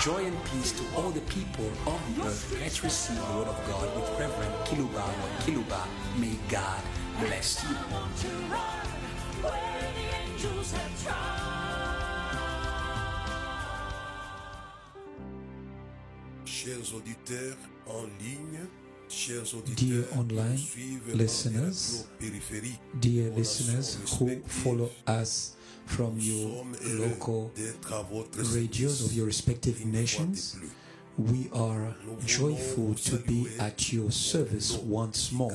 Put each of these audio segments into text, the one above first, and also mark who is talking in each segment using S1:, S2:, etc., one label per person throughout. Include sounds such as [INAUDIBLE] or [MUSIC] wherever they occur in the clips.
S1: Joy and peace to all the people of the earth. Let's receive the word of God with Reverend Kiluba or Kiluba. May God bless you.
S2: Chers auditeurs en ligne, chers
S3: Dear
S2: auditeurs qui
S3: online
S2: nous suivent par
S3: listeners,
S2: les radios périphériques,
S3: Dear listeners who follow us from your local radios of your respective nations, we are joyful to be at your service once more.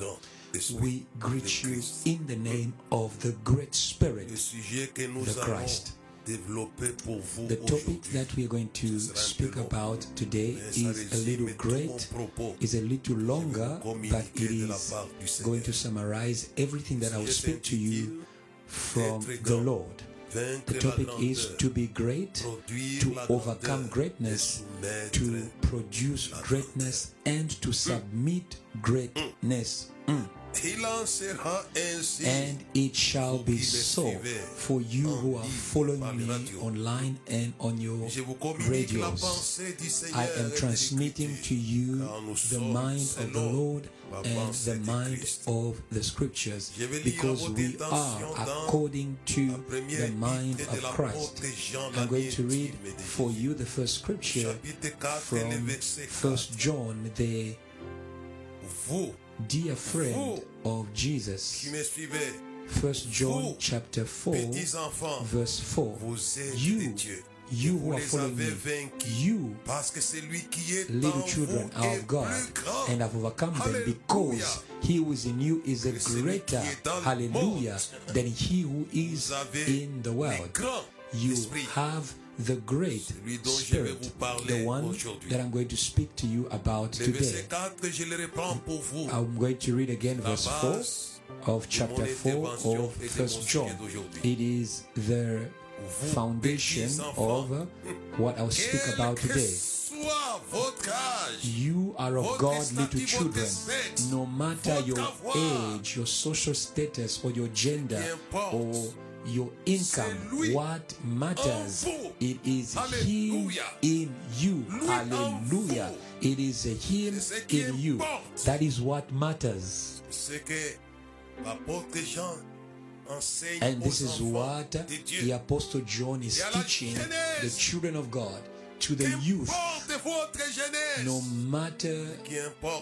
S3: We greet you in the name of the great Spirit, the Christ. The topic that we are going to speak about today is a little great, is a little longer, but it is going to summarize everything that I will speak to you from the Lord. The topic is to be great, to overcome greatness, to produce greatness, and to submit greatness. Mm.
S2: Il en sera ainsi
S3: And it shall be so for you who are following me online and on your
S2: Je vous communique la
S3: radios.
S2: pensée du Seigneur
S3: I am transmitting to you the mind of the Lord and the mind of the scriptures
S2: Je vais lire
S3: because we are according to the mind of Christ. I'm going to read for you the first scripture from
S2: le verset 4.
S3: First John, the dear friend of Jesus. First John chapter 4, verse 4.
S2: vous êtes de
S3: You, you who are following me, you
S2: Parce que celui qui est
S3: little children are of God and have overcome them because he who is in you is a greater
S2: qui est dans le
S3: hallelujah than he who is in the world. You have the great
S2: Celui dont je vais
S3: spirit, the one that I'm going to speak to you about today.
S2: verset 4, je le reprends pour vous.
S3: I'm going to read again verse 4 of chapter 4 of First John. It is the foundation of what I'll speak about today.
S2: soit votre âge,
S3: You are of God, little children. No matter your age, your social status, or your gender, or your income, what matters, it is Him in you. Hallelujah. It is Him
S2: C'est ce qui
S3: in you. That is what matters.
S2: c'est que l'apôtre Jean enseigne
S3: And this is what the Apostle John is
S2: Et à la
S3: teaching the children of God, to the youth.
S2: Qu'importe votre jeunesse,
S3: No matter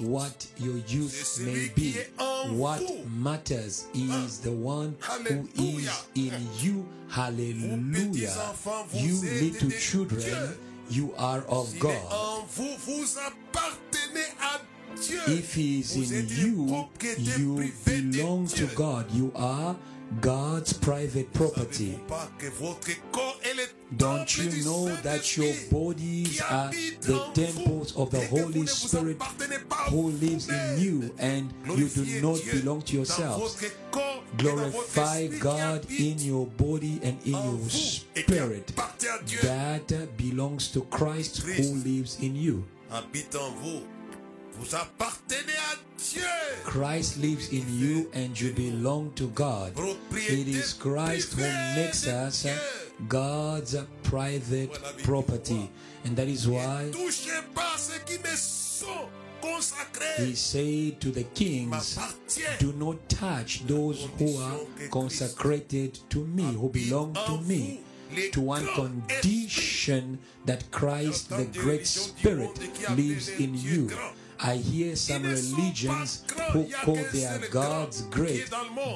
S3: what your youth may be.
S2: qui est en
S3: What matters is the one who is in you. Hallelujah. You little children, you are of God.
S2: en vous, vous appartenez à Dieu.
S3: If he is in you, you belong to God. You are God's private property. Don't you know that your bodies are the temples of the Holy Spirit who lives in you and you do not belong to yourselves? Glorify God in your body and in your spirit that belongs to Christ who lives in you.
S2: Vous. Appartenez à Dieu.
S3: Christ lives in you and you belong to God. It is Christ who makes us God's private property. And that is why
S2: Touchez pas ceux qui me sont consacrés.
S3: he said to the kings, Do not touch those who are consecrated to me, who belong to me, to one condition that Christ, the great Spirit, lives in you. I hear some religions who call their gods great.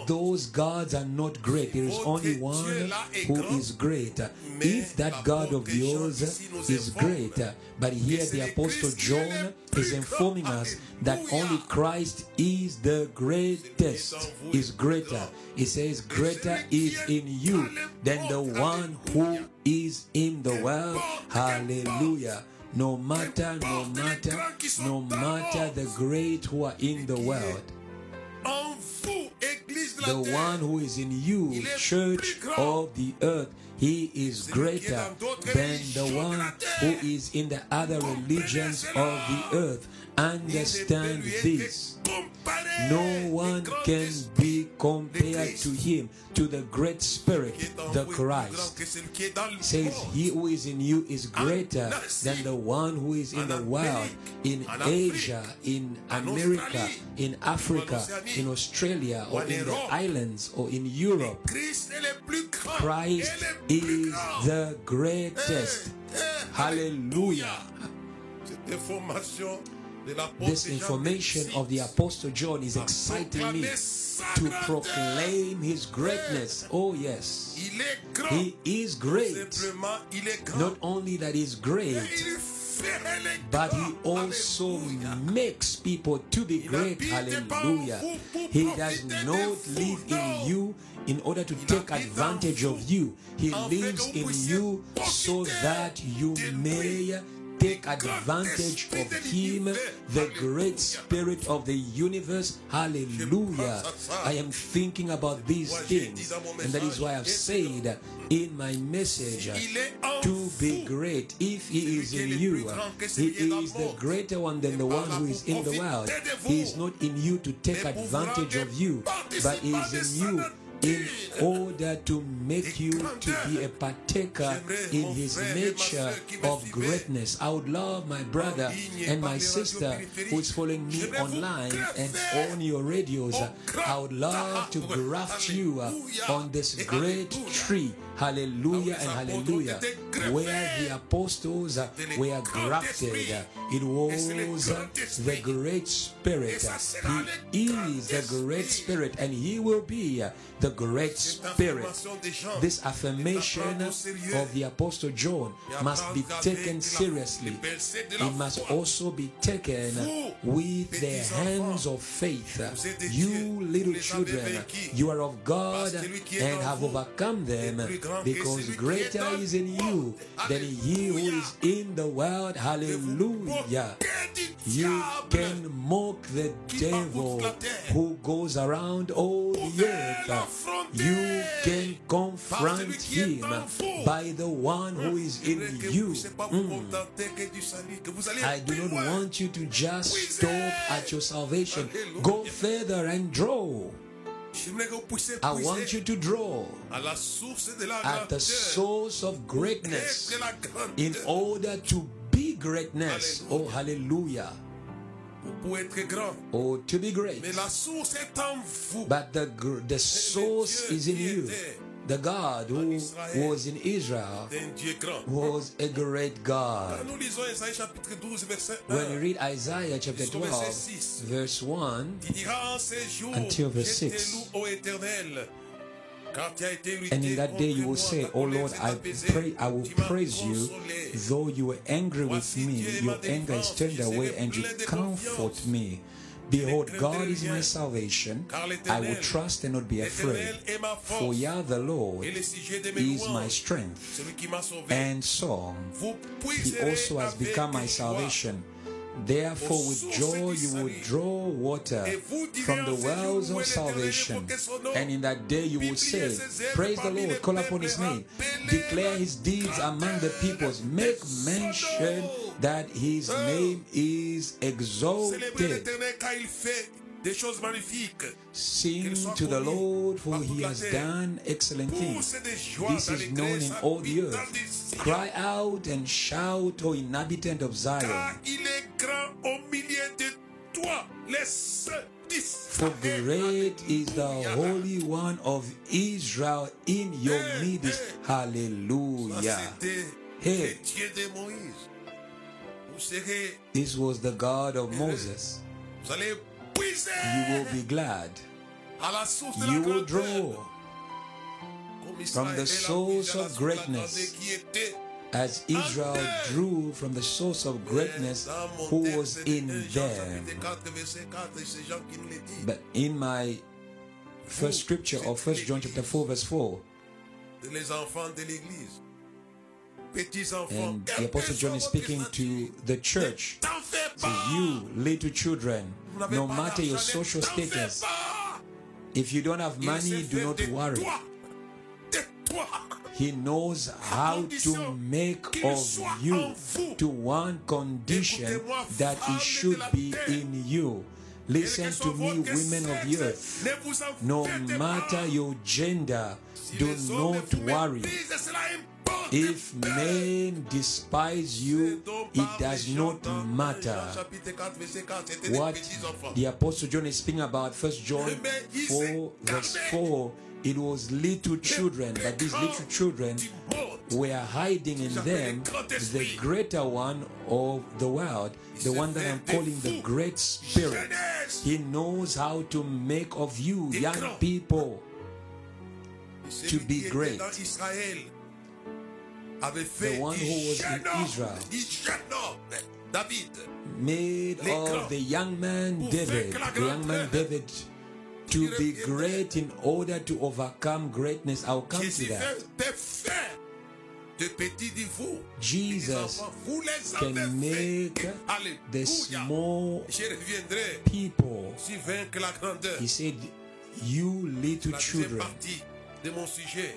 S3: Those gods are not great. There is only one who is great. If that God of yours is great, but here the Apostle John is informing us that only Christ is the greatest, is greater. He says, Greater is in you than the one who is in the world. Hallelujah. No matter, no matter, no matter the great who are in the world, the one who is in you, church of the earth, he is greater than the one who is in the other religions of the earth. Understand this. No one can be compared to him, to the great spirit, the Christ. Says he who is in you is greater than the one who is in the world, in Asia, in America, in Africa, in Australia, or in the islands, or in Europe. Christ is the greatest. Hallelujah. This information of the Apostle John is exciting me to proclaim his greatness. Oh, yes. He is great. Not only that he's great, but he also makes people to be great. Hallelujah. He does not live in you in order to take advantage of you. He lives in you so that you may take advantage of him, the great spirit of the universe. Hallelujah. I am thinking about these things, and that is why I've said in my message to be great. If he is in you, he is the greater one than the one who is in the world. He is not in you to take advantage of you, but he is in you in order to make you to be a partaker in his nature of greatness. I would love my brother and my sister who is following me online and on your radios. I would love to graft you uh, on this great tree. Hallelujah and hallelujah. Where the apostles were grafted, it was the great spirit. He is the great spirit, and he will be the great spirit. This affirmation of the apostle John must be taken seriously. It must also be taken with the hands of faith. You little children, you are of God and have overcome them because greater is in you than he who is in the world. Hallelujah. You can mock the devil who goes around all the earth. You can confront him by the one who is in you. Mm. I do not want you to just stop at your salvation. Go further and draw. I want you to draw at the source of greatness in order to be greatness. Oh, hallelujah. Oh, to be great. But the, the source is in you. The God who was in Israel was a great God. When you read Isaiah chapter 12, verse 1 until verse 6, and in that day you will say, Oh Lord, I pray I will praise you, though you were angry with me, your anger is turned away and you comfort me. Behold, God is my salvation. I will trust and not be afraid. For Yah the Lord is my strength and so, He also has become my salvation. Therefore, with joy you will draw water from the wells of salvation. And in that day you will say, Praise the Lord, call upon his name, declare his deeds among the peoples, make mention that his name is exalted. Sing to the Lord, for he has done excellent things. This is known in all the earth. Cry out and shout, O inhabitant of Zion. For great is the Holy One of Israel in your midst. Hallelujah. Hey, this was the God of Moses. You will be glad. You will draw from the source of greatness. as Israel drew from the source of greatness who was in them. But in my first scripture of First John chapter 4 verse 4 and the Apostle John is speaking to the church. So you, little children, no matter your social status, if you don't have money, do not worry. He knows how to make of you to one condition that he should be in you. Listen to me, women of the earth. No matter your gender, do not worry. If men despise you, it does not matter.
S2: Jean chapitre 4, verset 4, c'était des
S3: What the Apostle John is speaking about, First John
S2: Mais il
S3: 4,
S2: s'est
S3: verse 4, it was little children, but these little children. Were hiding in them the greater one of the world, the one that I'm calling the Great Spirit. He knows how to make of you, young people, to be great.
S2: dans Israël avait fait
S3: The one who was in Israel.
S2: du jeune homme, David.
S3: made of the young man David, the young man. David, to be great in order to overcome greatness. I'll come to that. Jesus
S2: Les enfants, vous les
S3: can make the small people.
S2: si vaincre la grandeur.
S3: He said, You little children.
S2: partie de mon sujet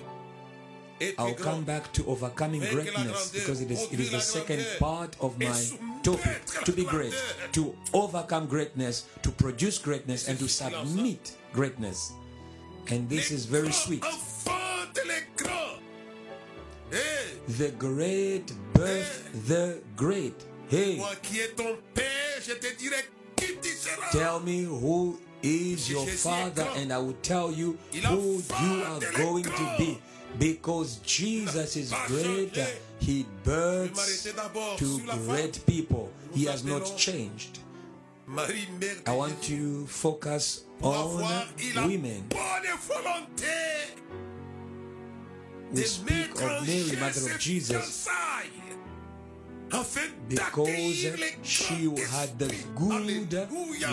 S2: est
S3: I'll come back to overcoming greatness because it is, it is the second part of my topic to be great, to overcome greatness, to produce greatness, and to
S2: c'est ce qu'il en
S3: submit greatness. And this is very sweet. The great birth the great. Hey,
S2: moi qui est ton père, je te dirai qui tu seras.
S3: tell me who is your father, and I will tell you who you are going to be. Because Jesus is
S2: pas
S3: great. He births to great people. He has not changed.
S2: Marie, mère de
S3: I want to focus on women. We speak of Mary, mother of Jesus, because she had the good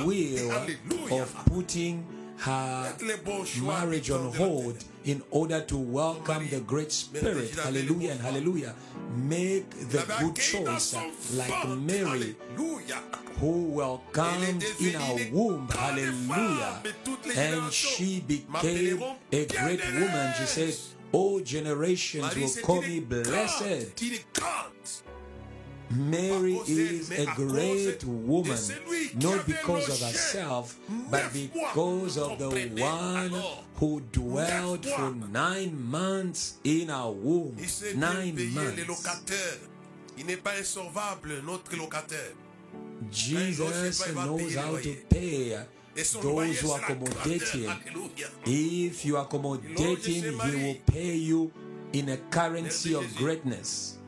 S3: will of putting her
S2: Faites les bons choix
S3: marriage on
S2: habitants de la
S3: hold in order to welcome the great spirit. Hallelujah and hallelujah. Make the good choice like. Mary who welcomed in our womb. Hallelujah. And she became a great woman. She said, All generations will call me blessed.
S2: grande, une grande.
S3: Mary is a
S2: mais à cause
S3: great woman, not because of herself, but because of the one who dwelt for nine months in our womb.
S2: Il sait bien
S3: Nine months.
S2: locataires. Il n'est pas insolvable, notre locataire.
S3: Jesus
S2: loger, il va
S3: knows how to pay those who accommodate him. If you accommodate him, he will pay you in a currency of greatness.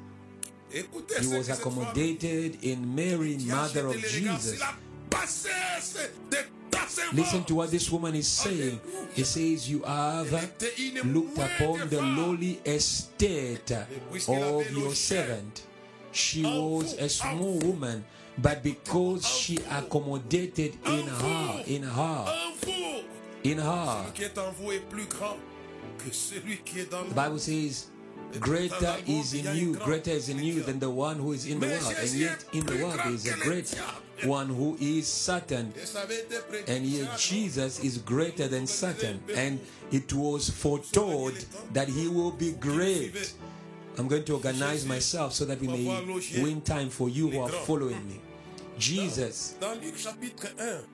S3: He was
S2: que cette femme
S3: accommodated in Mary, mother of
S2: les regards sur
S3: Jesus.
S2: la bassesse de tassements.
S3: Listen to what this woman is saying. It says, You have looked upon the lowly estate of your servant. She was a small woman, but because she accommodated in her, in her, in her,
S2: qui est en vous est plus grand que celui qui est dans le
S3: the Bible says, Greater is in you, greater is in you than the one who is in the world. And yet, in the world, there is a great one who is Satan.
S2: Et ça avait été prédit
S3: And yet Jesus is greater than Satan. And it was foretold that he will be great. I'm going to organize myself so that we may win time for you who are following me. Jesus,
S2: Dans Luc chapitre 1,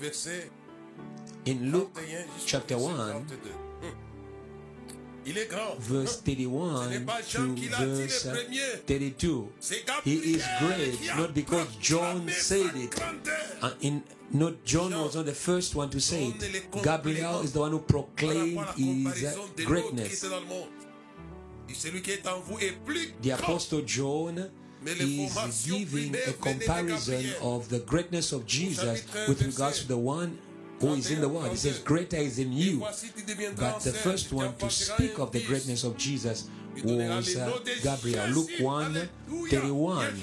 S2: verset
S3: in Luke chapter 1,
S2: 42. Il est grand.
S3: verse 31 to verse 32, he is great not because John said it. Uh, in not John was not the first one to say it. Gabriel is the one who proclaimed his uh,
S2: Celui qui est en vous est plus
S3: The. Apostle John is giving a comparison of the greatness of Jesus with regards to the one who is in the world. He says, Greater is in you.
S2: Voici, tu deviendras
S3: But the first one to speak of the greatness of Jesus was uh, Gabriel. Luke 1 31.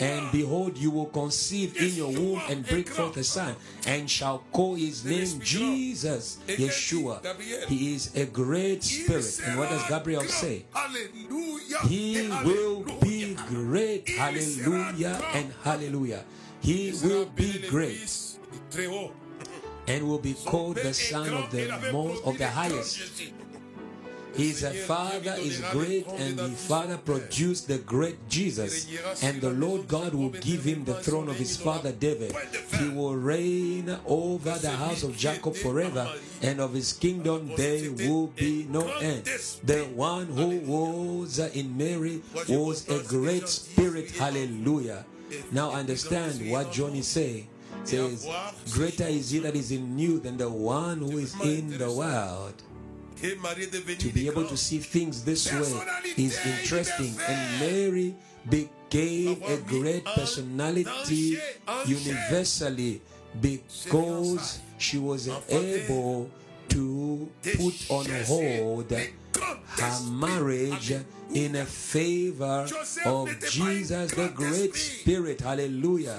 S3: And behold, you will conceive in your womb and bring forth a son, and shall call his name Jesus, Yeshua. He is a great spirit. And what does Gabriel say? He will be great. Hallelujah and hallelujah. He will be great
S2: Fils du Très-Haut.
S3: and will be called the son of the most of the highest. His father is great, and the father produced the great Jesus. And the Lord God will give him the throne of his father David. He will reign over the house of Jacob forever, and of his kingdom there will be no end. The one who was in Mary was a great spirit. Hallelujah. Now understand what John is saying. Says, Greater is he that is in you than the one who is in the world. To be able to see things this way is interesting. And Mary became a great personality universally because she was able to put on hold her marriage in favor of Jesus, the great spirit. Hallelujah.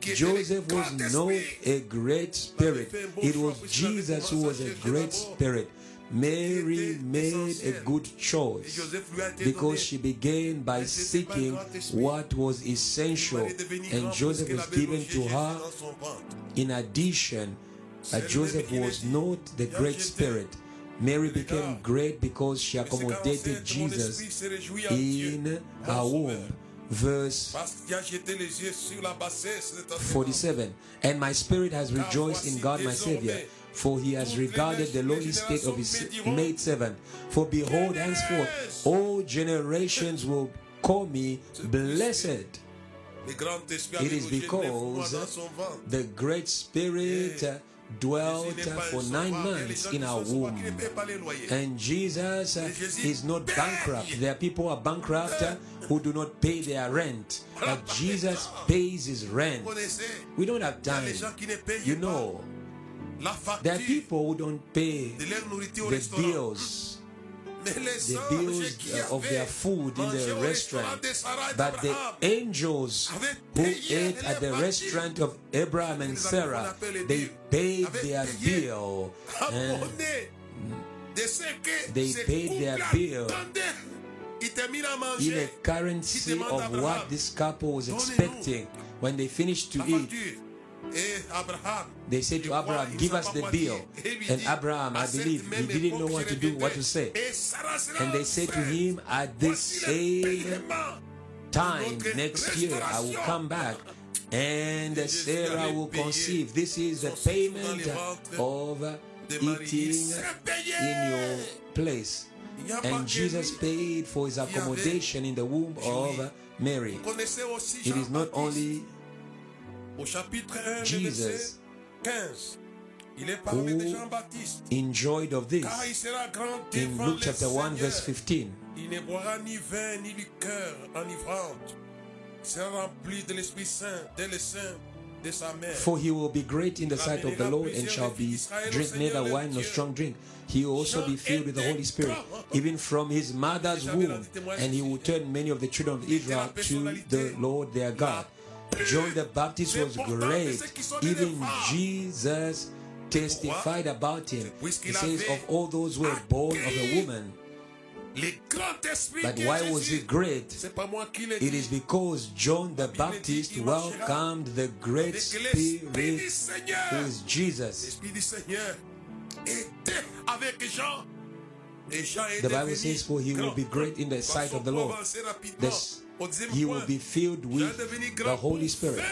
S3: Joseph was not a great spirit, it was Jesus who was a great spirit. Mary made a good choice because she began by seeking what was essential, and Joseph was given to her in addition. But Joseph was not the great spirit. Mary became great because she accommodated Jesus in her womb. Verse 47 And my spirit has rejoiced in God my Savior, for he has regarded the lowly state of his maidservant. For behold, henceforth all generations will call me blessed. It is because the great spirit dwelt for nine months in our womb. And Jesus is not bankrupt. There are people who are bankrupt who do not pay their rent. But Jesus pays his rent. We don't have time. You know, there are people who don't pay the bills. The bills uh, of their food in the restaurant. But the angels who ate at the restaurant of Abraham and Sarah, they paid their bill. And they paid their bill. In a currency of what this couple was expecting when they finished to eat. They said to Abraham, Give us the bill. And Abraham, I believe, he didn't know what to do, what to say. And they said to him, At this same time next year, I will come back and Sarah will conceive. This is the payment of eating in your place. And Jesus paid for his accommodation in the womb of Mary. It is not only Jesus who enjoyed of this in Luke chapter 1 verse 15
S2: Il ne boira ni vin ni liqueur enivrante. Il sera rempli de l'Esprit Saint le de sa mère.
S3: For he will be great in the sight of the Lord and shall be drink neither wine nor strong drink. He will also be filled with the Holy Spirit, even from his mother's womb, and he will turn many of the children of Israel to the Lord their God. John the Baptist was great. Even Jesus testified about him. He says, Of all those who were born of a woman. But why was he great? It is because John the Baptist welcomed the great Spirit who is Jesus. The Bible says, For he will be great in the sight of the Lord. This, he will be filled with the Holy Spirit.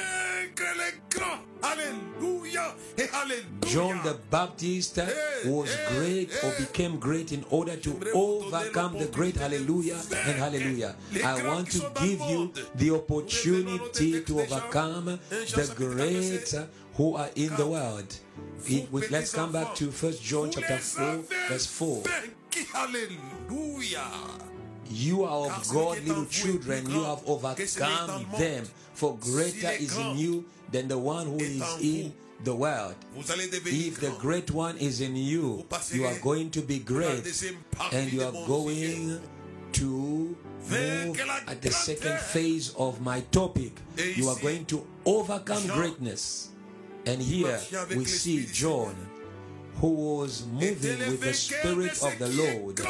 S3: John the Baptist was great or became great in order to overcome the great hallelujah and hallelujah. I want to give you the opportunity to overcome the great who are in the world. It, let's come back to First John chapter 4, verse 4.
S2: Hallelujah.
S3: You are of God, little children. You have overcome them. For greater is in you than the one who is in the world. If the great one is in you, you are going to be great. And you are going to move at the second phase of my topic. You are going to overcome greatness. And here we see John who was moving with the Spirit of the Lord,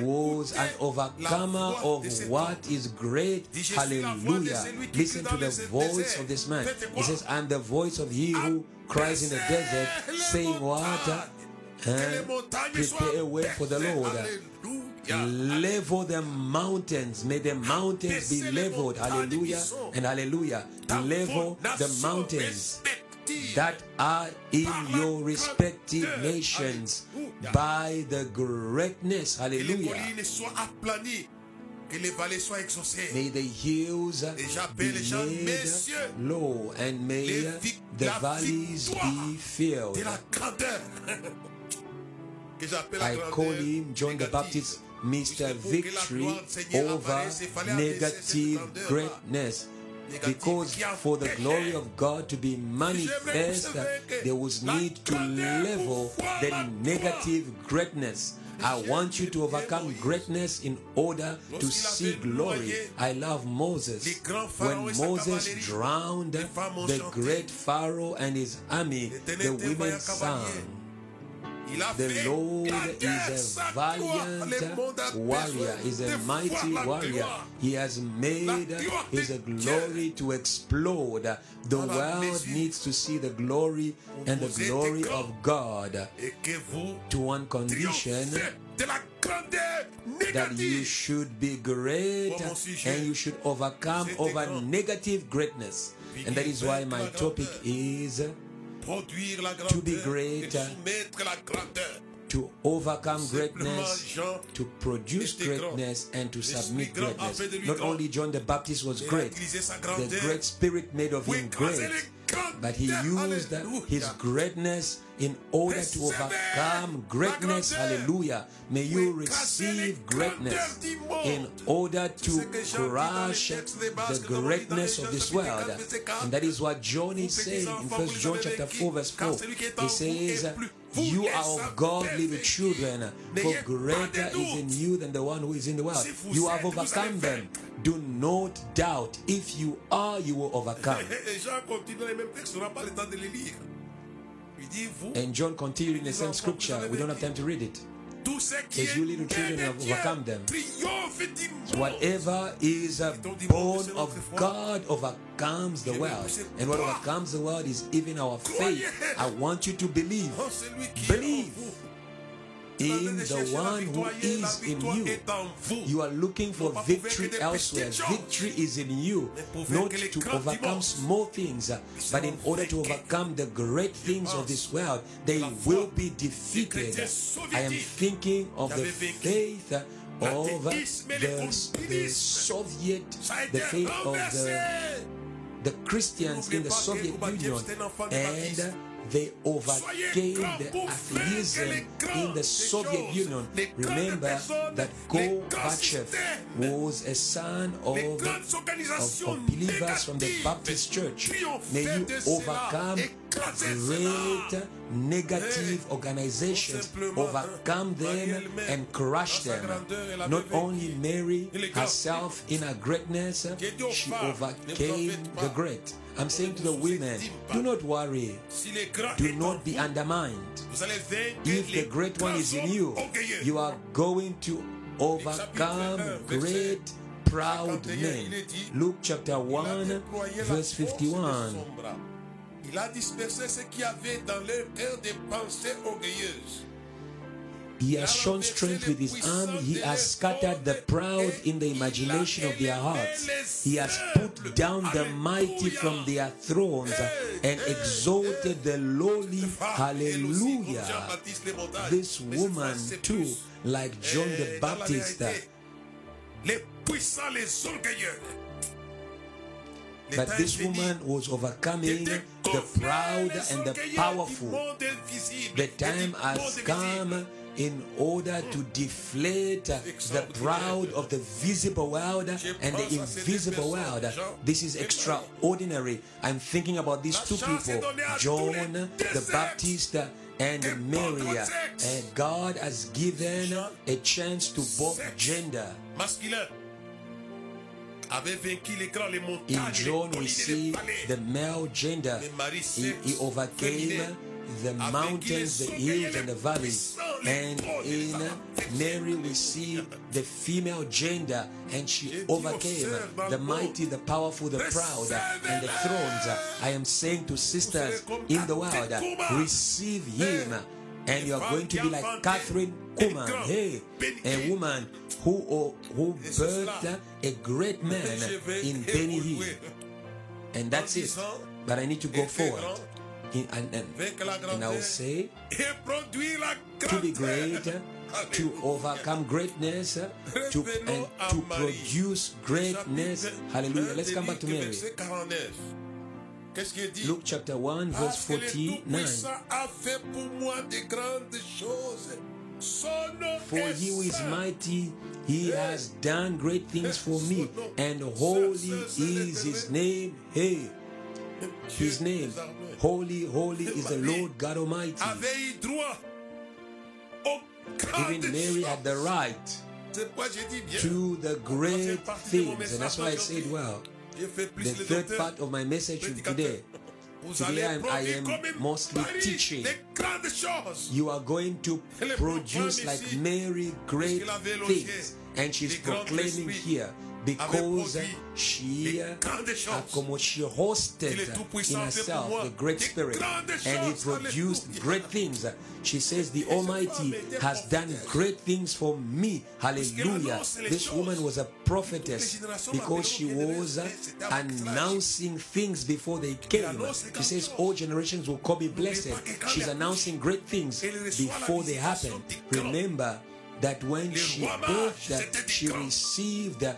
S3: was an overcomer of what is great. Hallelujah. Listen to the voice of this man. He says, I'm the voice of he who cries in the desert, saying, What? Prepare a way for the Lord. Level the mountains. May the mountains be leveled. Hallelujah and hallelujah. Level the mountains. That are in your respective nations by the greatness. Hallelujah.
S2: collines soient aplanies. Que les vallées soient exaucées.
S3: May the hills be made low and may the valleys be filled.
S2: de la grandeur. [LAUGHS] que j'appelle la
S3: I call him John the. Baptist, Mr.
S2: Puisque pour que la
S3: Victory
S2: gloire du Seigneur
S3: over
S2: apparaisse, il fallait abaisser
S3: negative greatness. Because for the glory of God to be manifest, there was need to level the negative greatness. I want you to overcome greatness in order to see glory. I love Moses. When Moses drowned the great Pharaoh and his army, the women sang. The Lord is a valiant warrior, is a mighty warrior. He has made his glory to explode. The world needs to see the glory and the glory of God
S2: Et que vous
S3: to one condition
S2: triomphez de la grandeur
S3: that you should be great
S2: Pour mon sujet,
S3: and you should overcome over negative greatness. And that is why my topic is To be great.
S2: et soumettre la grandeur.
S3: to overcome greatness, to produce greatness, and to submit greatness.
S2: fait de lui
S3: Not only John the Baptist was great, the great spirit made of him great. But he used his greatness in order to overcome greatness. Hallelujah. May you
S2: Pour écraser les
S3: receive greatness
S2: grandeurs du monde.
S3: in order to
S2: ce que Jean dit dans les
S3: crush
S2: textes des bases
S3: the
S2: que nous avons lus dans
S3: greatness of this world.
S2: 4, verset 4.
S3: And that is what John is saying in 1 John chapter 4 verse 4.
S2: celui qui est
S3: He says,
S2: est plus- vous
S3: You are of God, little children, for
S2: N'ayez pas de
S3: greater is in you than the one who is in the world. You have overcome them. Do not doubt. If you are, you will overcome.
S2: Et Jean continue dans les mêmes textes, on n'a pas le temps de les lire. Il dit, vous,
S3: And John continued in the same scripture. We don't have time to read it.
S2: Tous ceux qui
S3: As you little children have overcome them.
S2: triomphe du monde.
S3: Whatever is born of God overcomes the world. And what overcomes the world is even our faith. I want you to believe.
S2: En celui qui est en
S3: Believe. In the one who is in you. You are looking for victory elsewhere. Victory is in you, not to overcome small things, uh, but in order to overcome the great things of this world, they will be defeated. I am thinking of the faith uh, of uh, the, the Soviet, the faith of the, the Christians in the Soviet Union, and they overcame the atheism in the Soviet Union. Remember that Gorbachev was a son of, of, of believers from the Baptist Church. May you overcome great negative organizations, overcome them and crush them. Not only Mary herself in her greatness, she overcame the great. I'm saying to the women, do not worry, do not be undermined. If the great one is in you, you are going to overcome great proud men. Luke chapter 1, verse 51.
S2: Il a dispersé ceux qui avaient dans leur cœur des pensées orgueilleuses.
S3: He has shown strength with his arm. He has scattered the proud in the imagination of their hearts. He has put down the mighty from their thrones and exalted the lowly. Hallelujah. This woman, too, like John the Baptist,
S2: Les puissants, les orgueilleux.
S3: But this woman was overcoming the proud and the powerful. The time has come in order to deflate the proud of the visible world and the invisible world. This is extraordinary. I'm thinking about these two people, John the Baptist and Mary. And God has given a chance to both gender. In John, we see the male gender. He, he overcame the mountains, the hills, and the valleys. And in Mary, we see the female gender, and she overcame the mighty, the powerful, the proud, and the thrones. I am saying to sisters in the world, receive him and you are going to be like Kathryn Kuhlman, hey, a woman who oh, who birthed a great man in Benny Hinn, and that's it. But I need to go forward. In, and, and, and I will say to be great, uh, to overcome greatness, uh, to and to produce greatness. Hallelujah. Let's come back to Mary. Luke chapter 1, verse 49. For he who is mighty, he has done great things for me, and holy is his name. Hey, his name. Holy, holy is the Lord God Almighty. Even Mary had the right to the great things, and that's why I said, well, the third part of my message today. Today I am, I am mostly teaching. You are going to produce like Mary great things. And she's proclaiming here because she, uh, she hosted in herself the great spirit and he produced great things. She says, The Almighty has done great things for me. Hallelujah. This woman was a prophetess because she was announcing things before they came. She says, All generations will call me blessed. She's announcing great things before they happen. Remember, that when she birthed, she received the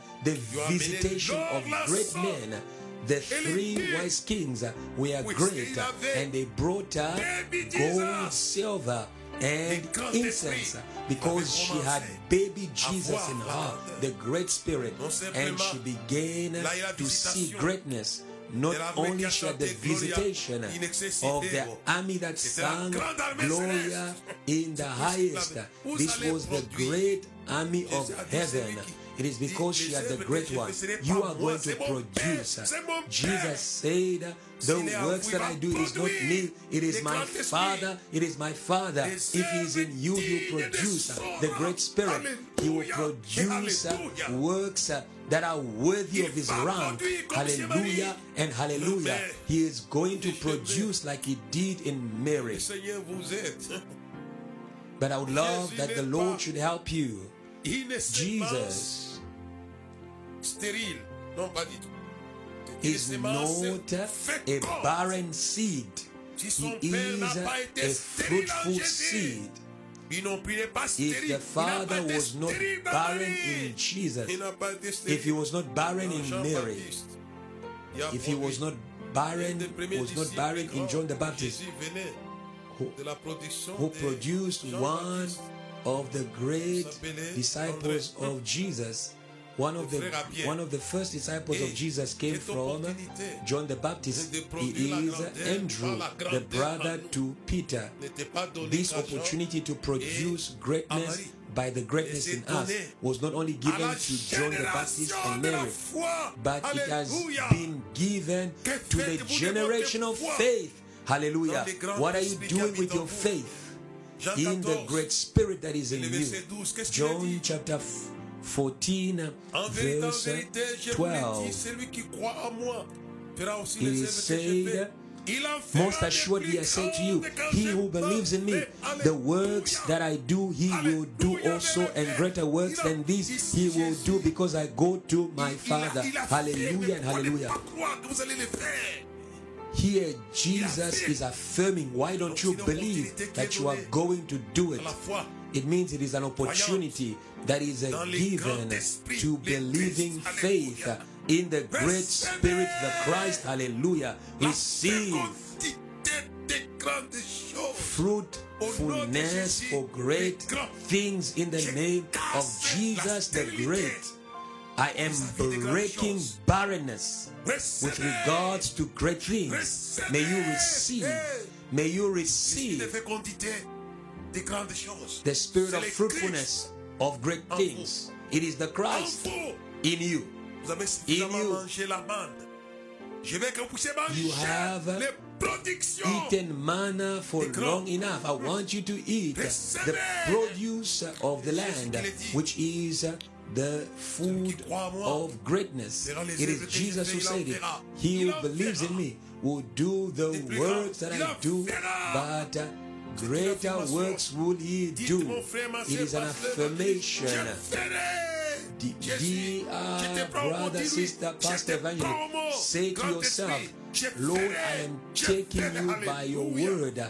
S3: visitation of great men. The three wise kings were great, and they brought her gold, silver, and incense because she had baby Jesus in her, the great spirit, and she began to see greatness not only [LAUGHS] she had the visitation of the army that sang Gloria in the highest, this was the great army of heaven. It is because she had the great one. You are going to produce. Jesus said, The works that I do is not me, it is my Father. It is my Father. If He is in you, He will produce the great Spirit. He will produce works that are worthy of his rank. Hallelujah and hallelujah. He is going to produce like he did in Mary. [LAUGHS] But I would love that the Lord should help you. Jesus is not a barren seed. He is a fruitful seed. If the father was not barren in Jesus, if he was not barren in Mary, if he was not barren, was not barren in John the Baptist, who, who produced one of the great disciples of Jesus, one of the one of the first disciples of Jesus came from John the Baptist. He is Andrew, the brother to Peter. This opportunity to produce greatness by the greatness in us was not only given to John the Baptist and Mary, but it has been given to the generation of faith. Hallelujah. What are you doing with your faith? In the great spirit that is in you. John chapter 14, verse 12. It is said, most assuredly I say to you, he who believes in me, the works that I do, he will do also, and greater works than these he will do because I go to my Father. Hallelujah and hallelujah. Here, Jesus is affirming, why don't you believe that you are going to do it? It means it is an opportunity that is a given to believing faith in the great spirit, the Christ. Hallelujah. Receive fruitfulness for great things in the name of Jesus the Great. I am breaking barrenness with regards to great things. May you receive, may you receive the spirit of fruitfulness of great things. It is the Christ in you. In you, you have eaten manna for long enough. I want you to eat the produce of the land, which is the food of greatness. It is Jesus who said it. He who believes in me will do the works that I do, but greater works will he do. It is an affirmation. Dear brother, sister, pastor, evangelist, say to yourself, Lord, I am taking you by your word.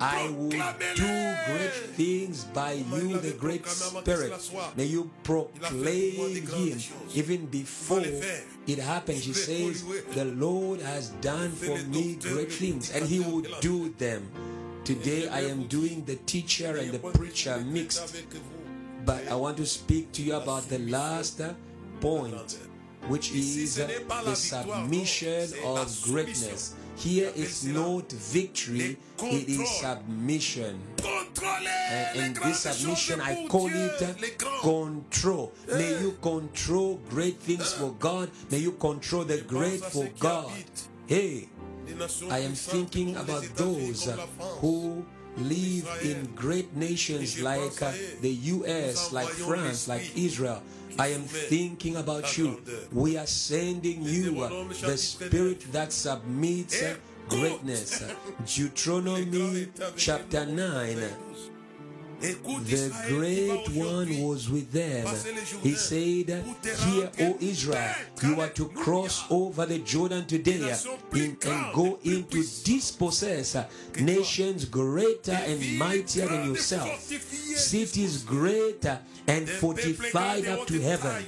S3: I will do great things by you, the Great Spirit. May you proclaim Him even before it happens. He says. The Lord has done for me great things, and He will do them. Today I am doing the teacher and the preacher mixed. But I want to speak to you about the last point, which is the submission of greatness. Here is not victory, it is submission. And in this submission, I call it control. May you control great things for God. May you control the great for God. Hey, I am thinking about those
S2: comme la France.
S3: who live in great nations like uh, the US, like France, like Israel. I am thinking about you. We are sending you uh, the spirit that submits uh, greatness. [LAUGHS] Deuteronomy chapter 9. The great one was with them. He said, Hear, O Israel, you are to cross over the Jordan today and go in to dispossess nations greater and mightier than yourself, cities greater and fortified up to heaven,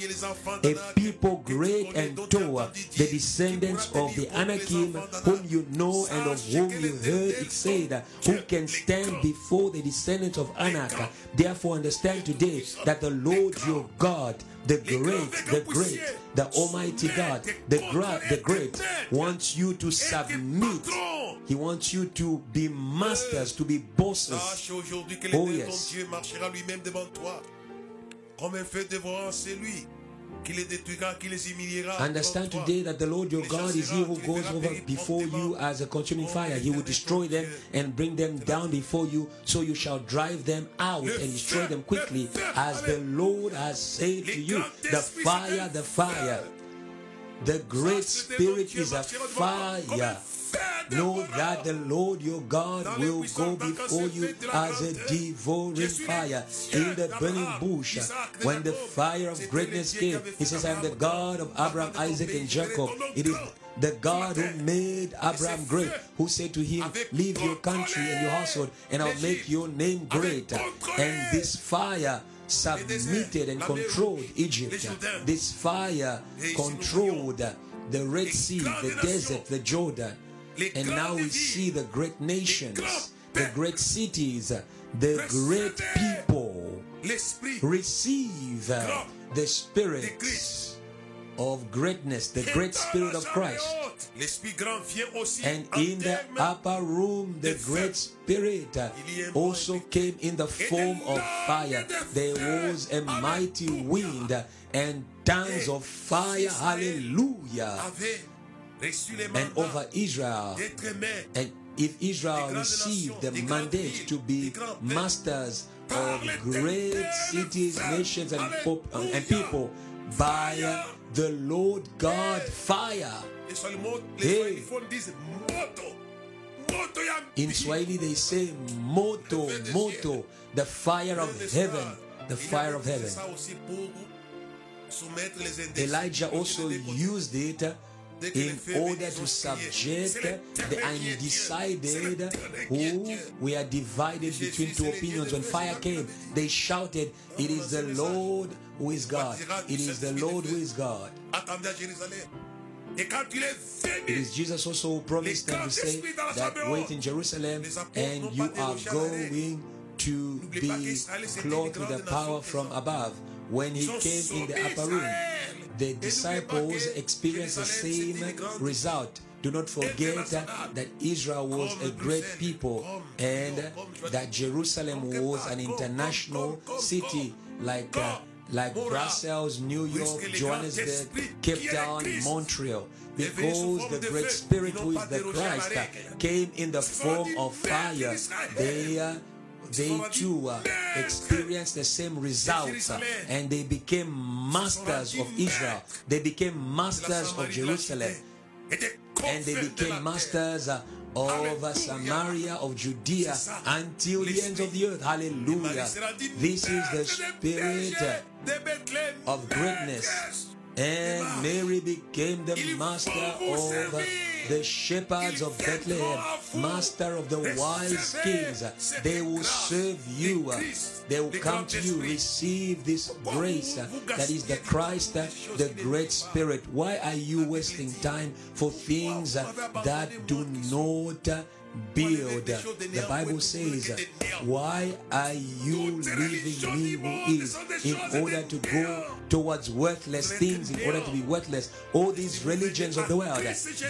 S3: a people great and tall, the descendants of the Anakim, whom you know and of whom you heard it said, who can stand before the descendants of Anak. Therefore, understand today that the Lord your God, the great, the great, the Almighty God, the great, the great, wants you to submit. He wants you to be masters, to be bosses.
S2: Sache aujourd'hui que
S3: Oh, yes.
S2: ton Dieu marchera lui-même devant toi. Comme un feu dévorant, c'est lui qui les détruira, qui les humiliera.
S3: Understand today that the Lord your God is he who goes over before you as a consuming fire. He will destroy them and bring them down before you, so you shall drive them out and destroy them quickly, as the Lord has said to you. The fire, the fire. The great spirit is a fire. Know that the Lord your God will go before you as a devouring fire in the burning bush. When the fire of greatness came, he says, I am the God of Abraham, Isaac, and Jacob. It is the God who made Abraham great, who said to him, Leave your country and your household, and I'll make your name great. And this fire submitted and controlled Egypt. This fire controlled the Red Sea, the desert, the Jordan. And now we see the great nations, the great cities, the great people receive uh, the spirit of greatness, the great spirit of Christ.
S2: L'esprit grand vient aussi
S3: And in the upper room, the great spirit uh, also came in the form of fire. There was a mighty wind and tongues of fire. Hallelujah.
S2: Avait reçu les
S3: And over Israel, and if Israel received the mandate to be masters of great cities, nations, and, pop- and people by the Lord God fire.
S2: Et sur le mot, les
S3: Hey.
S2: Swahiliphones disent moto. Moto ya
S3: In. Swahili, they say moto, moto, the fire of heaven, the fire of heaven.
S2: Ça aussi pour soumettre les indécis.
S3: Elijah also used it in order to subject the undecided who were divided between two opinions. When fire came, they shouted, It is the Lord who is God. It is the Lord who is God.
S2: Attendez à Jérusalem. Et quand il est
S3: It is Jesus also who promised them to say that wait in Jerusalem and you are going to be clothed with the power from above. When he came in the upper room, the disciples experienced the same result. Do not forget that Israel was a great people and that Jerusalem was an international city like uh, like Brussels, New York, Johannesburg, Cape Town, Montreal. Because the great spirit who is the Christ uh, came in the form of fire, they they too uh, experienced the same results uh, and they became masters of Israel. They became masters of Jerusalem and they
S2: confère de la
S3: became masters uh, of
S2: Alléluia.
S3: Samaria, of Judea, until the ends of the earth. Hallelujah. This is the spirit
S2: bergers
S3: of greatness. And Mary became the master of the shepherds of Bethlehem, master of the wise kings. They will serve you. They will come to you, receive this grace that is the Christ, the great spirit. Why are you wasting time for things that do not build? The Bible says, Why are you leaving me who is in order to go towards worthless things, in order to be worthless? All these religions of the world,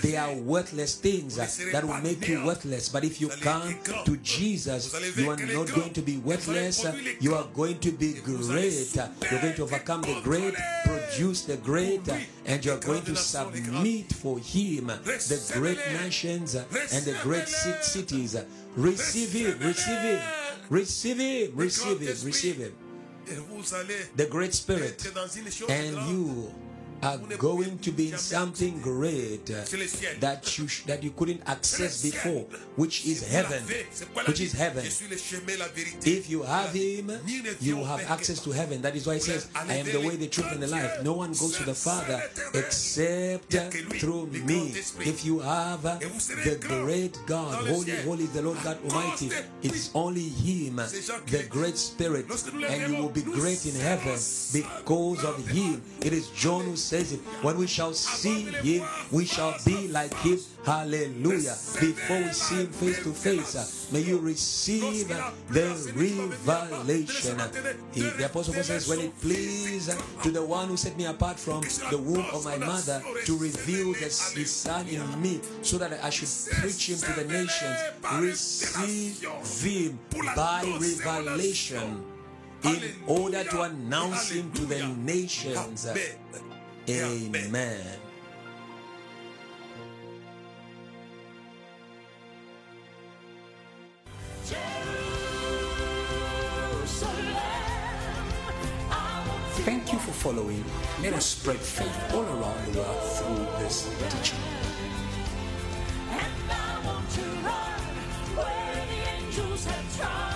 S3: they are worthless things that will make you worthless. But if you come to Jesus, you are not going to be worthless, you are going to be great. You're going to overcome the great, produce the great, and you're going to submit for Him the great nations and the great ci- cities. Receive Him, receive Him, receive Him, receive Him, receive Him.
S2: Et vous allez
S3: The great Spirit.
S2: être dans une chose
S3: And you are going to be in something great that you that you couldn't access before, which is heaven, which is heaven. If you have him, you have access to heaven. That is why it says, I am the way, the truth, and the life. No one goes to the Father except through me. If you have the great God, holy, holy the Lord God Almighty, it's only Him, the great Spirit, and you will be great in heaven because of Him. It is John who says it. When we shall see Him, we shall be like Him. Hallelujah. Before we see Him face to face, uh, may you receive uh, the revelation. The Apostle Paul says, When it pleased to the one who set me apart from the womb of my mother to reveal the, his Son in me, so that I should preach Him to the nations, receive Him by revelation in order to announce Him to the nations. Amen.
S1: Thank you for following. Let us spread faith all around the world through this teaching. And I want to run where the angels have tried.